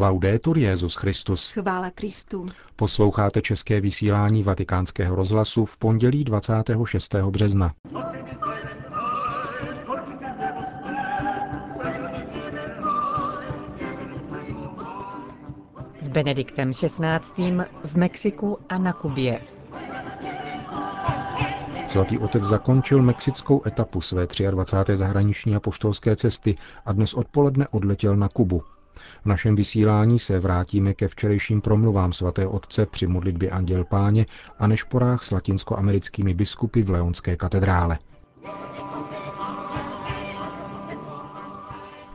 Laudetur Jezus Christus. Chvála Kristu. Posloucháte české vysílání Vatikánského rozhlasu v pondělí 26. března. S Benediktem XVI. v Mexiku a na Kubě. Svatý otec zakončil mexickou etapu své 23. zahraniční a poštolské cesty a dnes odpoledne odletěl na Kubu. V našem vysílání se vrátíme ke včerejším promluvám svatého otce při modlitbě Anděl Páně a nešporách s latinskoamerickými biskupy v Leonské katedrále.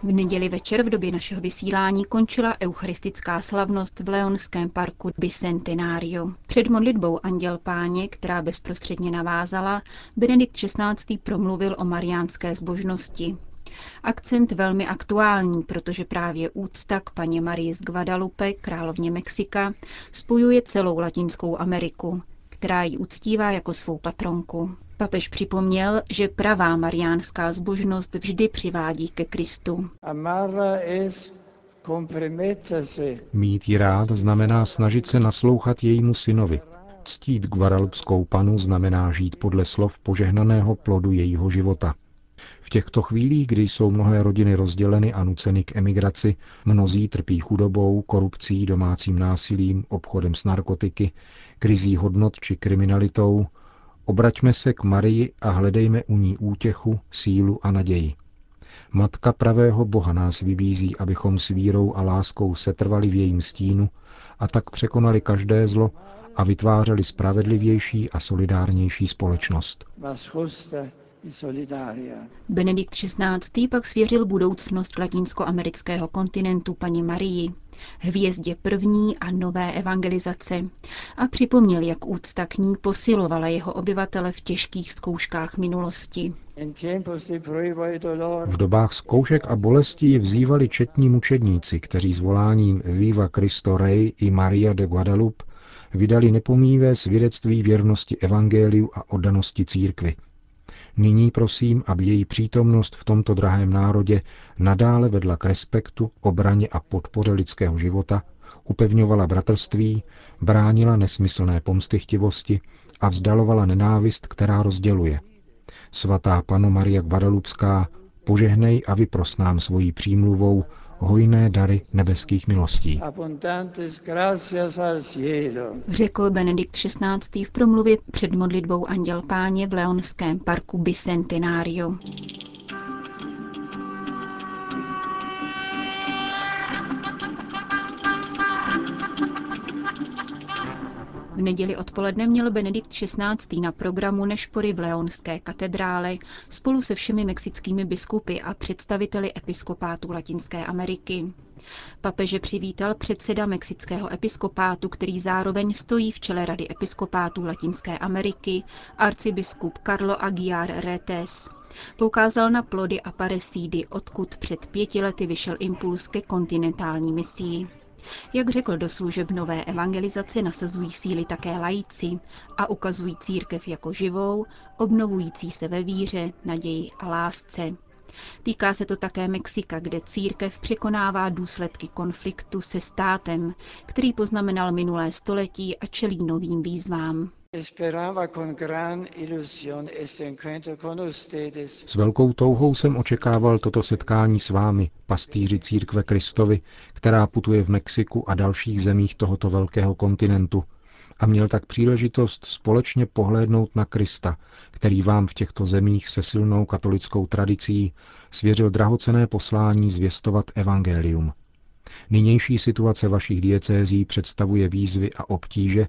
V neděli večer v době našeho vysílání končila eucharistická slavnost v Leonském parku Bicentenario. Před modlitbou Anděl Páně, která bezprostředně navázala, Benedikt XVI. promluvil o mariánské zbožnosti. Akcent velmi aktuální, protože právě úcta k paně Marii z Guadalupe, královně Mexika, spojuje celou Latinskou Ameriku, která ji uctívá jako svou patronku. Papež připomněl, že pravá mariánská zbožnost vždy přivádí ke Kristu. Mít ji rád znamená snažit se naslouchat jejímu synovi. Ctít Guadalupskou panu znamená žít podle slov požehnaného plodu jejího života. V těchto chvílích, kdy jsou mnohé rodiny rozděleny a nuceny k emigraci, mnozí trpí chudobou, korupcí, domácím násilím, obchodem s narkotiky, krizí hodnot či kriminalitou, obraťme se k Marii a hledejme u ní útěchu, sílu a naději. Matka pravého Boha nás vybízí, abychom s vírou a láskou setrvali v jejím stínu a tak překonali každé zlo a vytvářeli spravedlivější a solidárnější společnost. Benedikt XVI. pak svěřil budoucnost latinskoamerického kontinentu paní Marii, hvězdě první a nové evangelizace a připomněl, jak úcta k ní posilovala jeho obyvatele v těžkých zkouškách minulosti. V dobách zkoušek a bolestí vzývali četní mučedníci, kteří s voláním Viva Cristo Rey i Maria de Guadalupe vydali nepomívé svědectví věrnosti evangeliu a oddanosti církvi. Nyní prosím, aby její přítomnost v tomto drahém národě nadále vedla k respektu, obraně a podpoře lidského života, upevňovala bratrství, bránila nesmyslné pomstychtivosti a vzdalovala nenávist, která rozděluje. Svatá panu Maria Guadalupská, požehnej a vypros nám svojí přímluvou hojné dary nebeských milostí. Řekl Benedikt XVI. v promluvě před modlitbou Anděl Páně v Leonském parku Bicentenario. V neděli odpoledne měl Benedikt XVI. na programu Nešpory v Leonské katedrále spolu se všemi mexickými biskupy a představiteli episkopátu Latinské Ameriky. Papeže přivítal předseda mexického episkopátu, který zároveň stojí v čele Rady episkopátů Latinské Ameriky, arcibiskup Carlo Aguiar Retes. Poukázal na plody a paresídy, odkud před pěti lety vyšel impuls ke kontinentální misii. Jak řekl do služeb nové evangelizace, nasazují síly také lajíci a ukazují církev jako živou, obnovující se ve víře, naději a lásce. Týká se to také Mexika, kde církev překonává důsledky konfliktu se státem, který poznamenal minulé století a čelí novým výzvám. S velkou touhou jsem očekával toto setkání s vámi, pastýři církve Kristovi, která putuje v Mexiku a dalších zemích tohoto velkého kontinentu, a měl tak příležitost společně pohlédnout na Krista, který vám v těchto zemích se silnou katolickou tradicí svěřil drahocené poslání zvěstovat evangelium. Nynější situace vašich diecézí představuje výzvy a obtíže,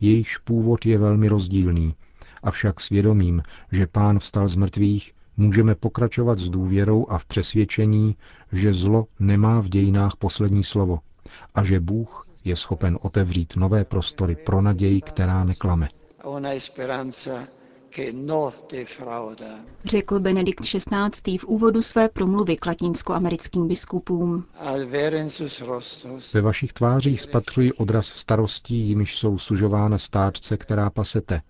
jejichž původ je velmi rozdílný, avšak svědomím, že pán vstal z mrtvých, můžeme pokračovat s důvěrou a v přesvědčení, že zlo nemá v dějinách poslední slovo a že Bůh je schopen otevřít nové prostory pro naději, která neklame. Řekl Benedikt XVI. v úvodu své promluvy k latinskoamerickým biskupům. Ve vašich tvářích spatřuji odraz starostí, jimiž jsou sužována státce, která pasete,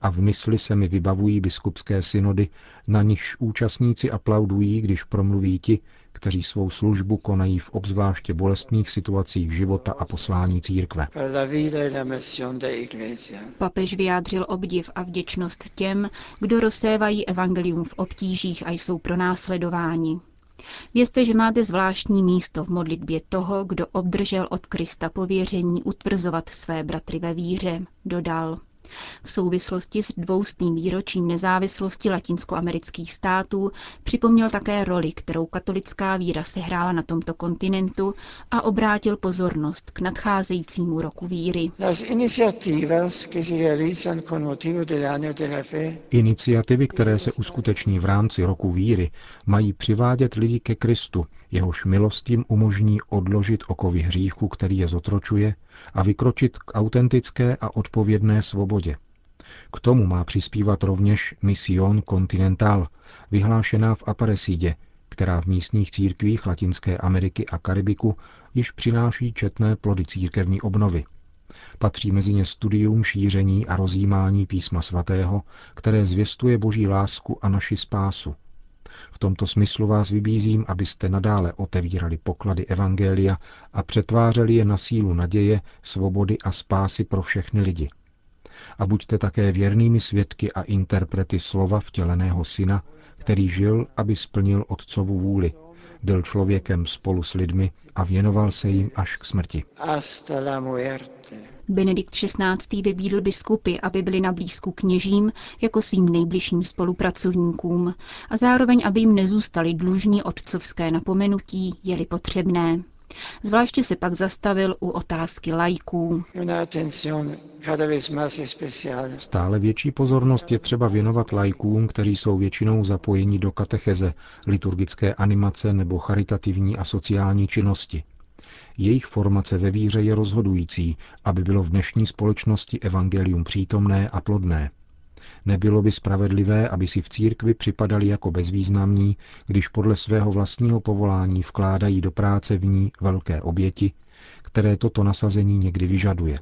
a v mysli se mi vybavují biskupské synody, na nichž účastníci aplaudují, když promluví ti, kteří svou službu konají v obzvláště bolestných situacích života a poslání církve. Papež vyjádřil obdiv a vděčnost těm, kdo rozsévají evangelium v obtížích a jsou pronásledováni. Vězte, že máte zvláštní místo v modlitbě toho, kdo obdržel od Krista pověření utvrzovat své bratry ve víře, dodal. V souvislosti s dvoustým výročím nezávislosti latinskoamerických států připomněl také roli, kterou katolická víra sehrála na tomto kontinentu a obrátil pozornost k nadcházejícímu roku víry. Iniciativy, které se uskuteční v rámci roku víry, mají přivádět lidi ke Kristu, jehož milost jim umožní odložit okovy hříchu, který je zotročuje, a vykročit k autentické a odpovědné svobodě. K tomu má přispívat rovněž Mission Continental, vyhlášená v Aparesidě, která v místních církvích Latinské Ameriky a Karibiku již přináší četné plody církevní obnovy. Patří mezi ně studium, šíření a rozjímání písma svatého, které zvěstuje boží lásku a naši spásu. V tomto smyslu vás vybízím, abyste nadále otevírali poklady Evangelia a přetvářeli je na sílu naděje, svobody a spásy pro všechny lidi. A buďte také věrnými svědky a interprety slova vtěleného syna, který žil, aby splnil otcovu vůli, byl člověkem spolu s lidmi a věnoval se jim až k smrti. Benedikt XVI. vybídl biskupy, aby byli na blízku kněžím jako svým nejbližším spolupracovníkům a zároveň, aby jim nezůstali dlužní otcovské napomenutí, je-li potřebné. Zvláště se pak zastavil u otázky lajků. Stále větší pozornost je třeba věnovat lajkům, kteří jsou většinou zapojeni do katecheze, liturgické animace nebo charitativní a sociální činnosti. Jejich formace ve víře je rozhodující, aby bylo v dnešní společnosti evangelium přítomné a plodné. Nebylo by spravedlivé, aby si v církvi připadali jako bezvýznamní, když podle svého vlastního povolání vkládají do práce v ní velké oběti, které toto nasazení někdy vyžaduje.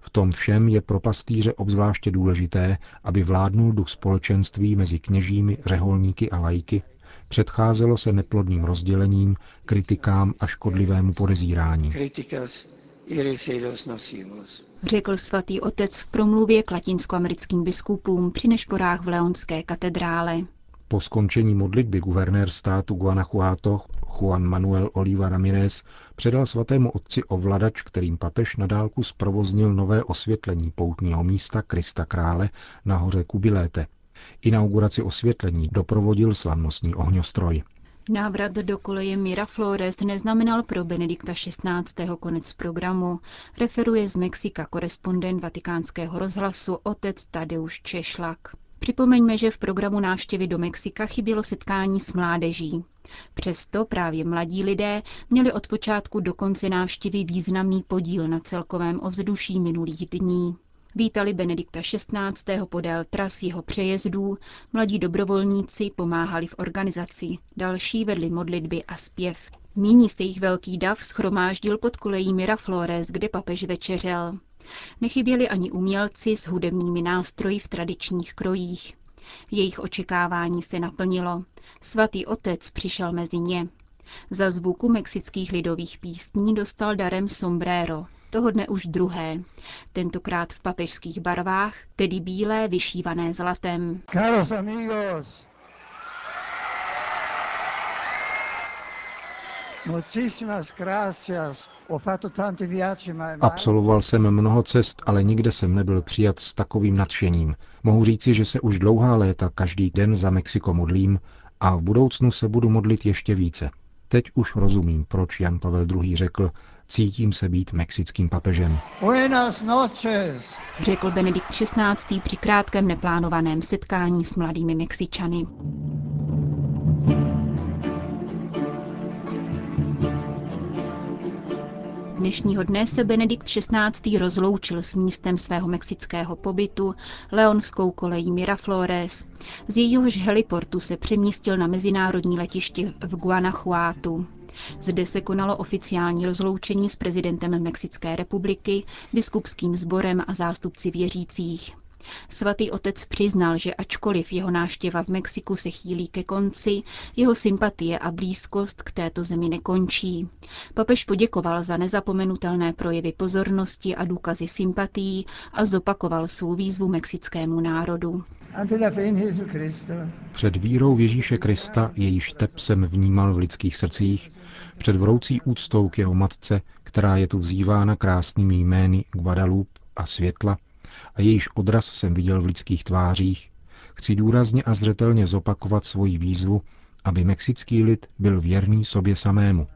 V tom všem je pro pastýře obzvláště důležité, aby vládnul duch společenství mezi kněžími, řeholníky a lajky, předcházelo se neplodným rozdělením, kritikám a škodlivému podezírání. Řekl svatý otec v promluvě k latinskoamerickým biskupům při nešporách v Leonské katedrále. Po skončení modlitby guvernér státu Guanajuato Juan Manuel Oliva Ramirez předal svatému otci ovladač, kterým papež na dálku zprovoznil nové osvětlení poutního místa Krista Krále na hoře Kubiléte. Inauguraci osvětlení doprovodil slavnostní ohňostroj. Návrat do koleje Miraflores neznamenal pro Benedikta XVI. konec programu, referuje z Mexika korespondent vatikánského rozhlasu otec Tadeusz Češlak. Připomeňme, že v programu návštěvy do Mexika chybělo setkání s mládeží. Přesto právě mladí lidé měli od počátku do konce návštěvy významný podíl na celkovém ovzduší minulých dní. Vítali Benedikta XVI. podél tras jeho přejezdů, mladí dobrovolníci pomáhali v organizaci, další vedli modlitby a zpěv. Nyní se jich velký dav schromáždil pod kolejí Miraflores, kde papež večeřel. Nechyběli ani umělci s hudebními nástroji v tradičních krojích. Jejich očekávání se naplnilo. Svatý otec přišel mezi ně. Za zvuku mexických lidových písní dostal darem sombrero, toho dne už druhé, tentokrát v papežských barvách, tedy bílé vyšívané zlatem. Caros amigos, Absolvoval jsem mnoho cest, ale nikde jsem nebyl přijat s takovým nadšením. Mohu říci, že se už dlouhá léta každý den za Mexiko modlím a v budoucnu se budu modlit ještě více. Teď už rozumím, proč Jan Pavel II. řekl, Cítím se být mexickým papežem. Buenas noches, řekl Benedikt XVI. při krátkém neplánovaném setkání s mladými Mexičany. Dnešního dne se Benedikt XVI. rozloučil s místem svého mexického pobytu Leonskou kolejí Miraflores. Z jejíhož heliportu se přemístil na mezinárodní letiště v Guanajuatu. Zde se konalo oficiální rozloučení s prezidentem Mexické republiky, biskupským sborem a zástupci věřících. Svatý otec přiznal, že ačkoliv jeho náštěva v Mexiku se chýlí ke konci, jeho sympatie a blízkost k této zemi nekončí. Papež poděkoval za nezapomenutelné projevy pozornosti a důkazy sympatií a zopakoval svou výzvu mexickému národu. Před vírou v Ježíše Krista, jejíž tep jsem vnímal v lidských srdcích, před vroucí úctou k jeho matce, která je tu vzývána krásnými jmény Guadalupe a světla, a jejíž odraz jsem viděl v lidských tvářích, chci důrazně a zřetelně zopakovat svoji výzvu, aby mexický lid byl věrný sobě samému,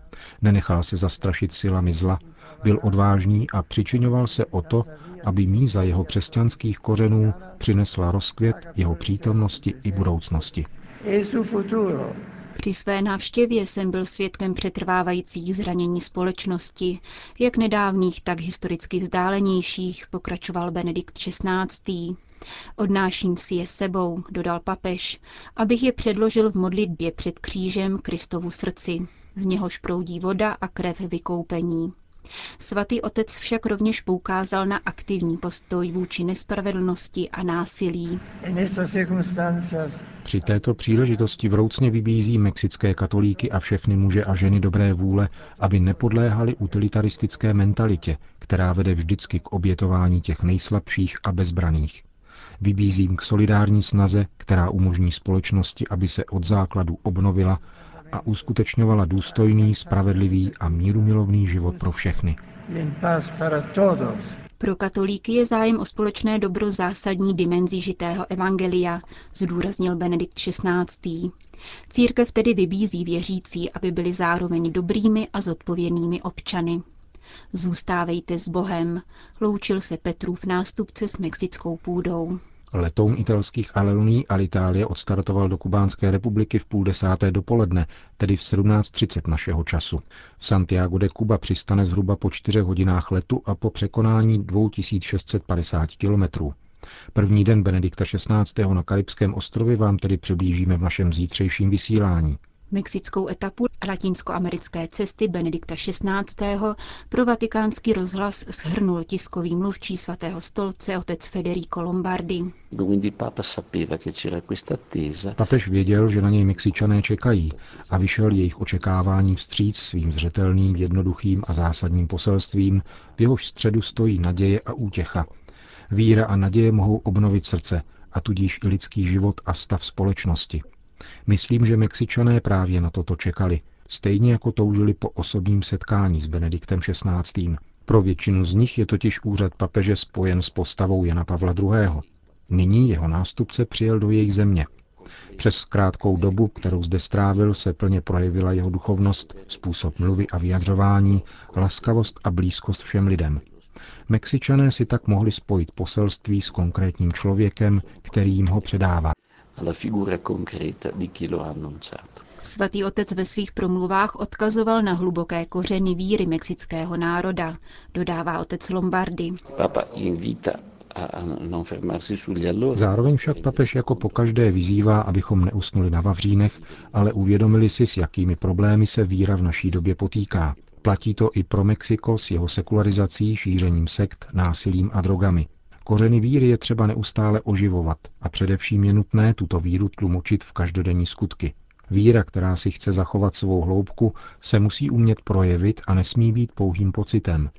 nenechal se zastrašit silami zla, byl odvážný a přičiňoval se o to, aby míza jeho křesťanských kořenů přinesla rozkvět jeho přítomnosti i budoucnosti. Při své návštěvě jsem byl svědkem přetrvávajících zranění společnosti, jak nedávných, tak historicky vzdálenějších, pokračoval Benedikt XVI. Odnáším si je sebou, dodal papež, abych je předložil v modlitbě před křížem Kristovu srdci. Z něhož proudí voda a krev vykoupení. Svatý otec však rovněž poukázal na aktivní postoj vůči nespravedlnosti a násilí. Při této příležitosti vroucně vybízí mexické katolíky a všechny muže a ženy dobré vůle, aby nepodléhali utilitaristické mentalitě, která vede vždycky k obětování těch nejslabších a bezbraných. Vybízím k solidární snaze, která umožní společnosti, aby se od základu obnovila a uskutečňovala důstojný, spravedlivý a mírumilovný život pro všechny. Pro katolíky je zájem o společné dobro zásadní dimenzí žitého evangelia, zdůraznil Benedikt XVI. Církev tedy vybízí věřící, aby byli zároveň dobrými a zodpovědnými občany. Zůstávejte s Bohem, loučil se Petrův nástupce s mexickou půdou. Letoun italských Aleluní Alitalie odstartoval do Kubánské republiky v půl desáté dopoledne, tedy v 17.30 našeho času. V Santiago de Cuba přistane zhruba po čtyřech hodinách letu a po překonání 2650 kilometrů. První den Benedikta XVI. na Karibském ostrově vám tedy přiblížíme v našem zítřejším vysílání. Mexickou etapu latinskoamerické cesty Benedikta XVI. pro vatikánský rozhlas shrnul tiskový mluvčí svatého stolce otec Federico Lombardi. Papež věděl, že na něj Mexičané čekají a vyšel jejich očekáváním vstříc svým zřetelným, jednoduchým a zásadním poselstvím, v jehož středu stojí naděje a útěcha. Víra a naděje mohou obnovit srdce, a tudíž i lidský život a stav společnosti. Myslím, že Mexičané právě na toto čekali, stejně jako toužili po osobním setkání s Benediktem XVI. Pro většinu z nich je totiž úřad papeže spojen s postavou Jana Pavla II. Nyní jeho nástupce přijel do jejich země. Přes krátkou dobu, kterou zde strávil, se plně projevila jeho duchovnost, způsob mluvy a vyjadřování, laskavost a blízkost všem lidem. Mexičané si tak mohli spojit poselství s konkrétním člověkem, který jim ho předává alla figura concreta di chi lo ha annunciato. Svatý otec ve svých promluvách odkazoval na hluboké kořeny víry mexického národa, dodává otec Lombardy. Papa invita Zároveň však papež jako pokaždé vyzývá, abychom neusnuli na vavřínech, ale uvědomili si, s jakými problémy se víra v naší době potýká. Platí to i pro Mexiko s jeho sekularizací, šířením sekt, násilím a drogami. Kořeny víry je třeba neustále oživovat a především je nutné tuto víru tlumočit v každodenní skutky. Víra, která si chce zachovat svou hloubku, se musí umět projevit a nesmí být pouhým pocitem.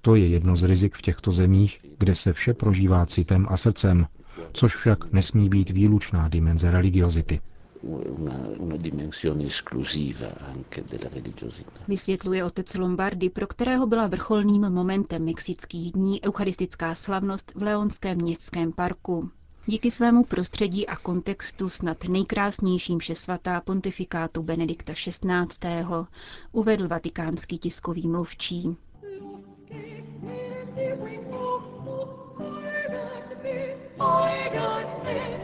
To je jedno z rizik v těchto zemích, kde se vše prožívá citem a srdcem, což však nesmí být výlučná dimenze religiozity una, una dimensione esclusiva anche della religiosità. Vysvětluje otec Lombardy, pro kterého byla vrcholným momentem mexických dní eucharistická slavnost v Leonském městském parku. Díky svému prostředí a kontextu snad nejkrásnějším svatá pontifikátu Benedikta XVI. uvedl vatikánský tiskový mluvčí.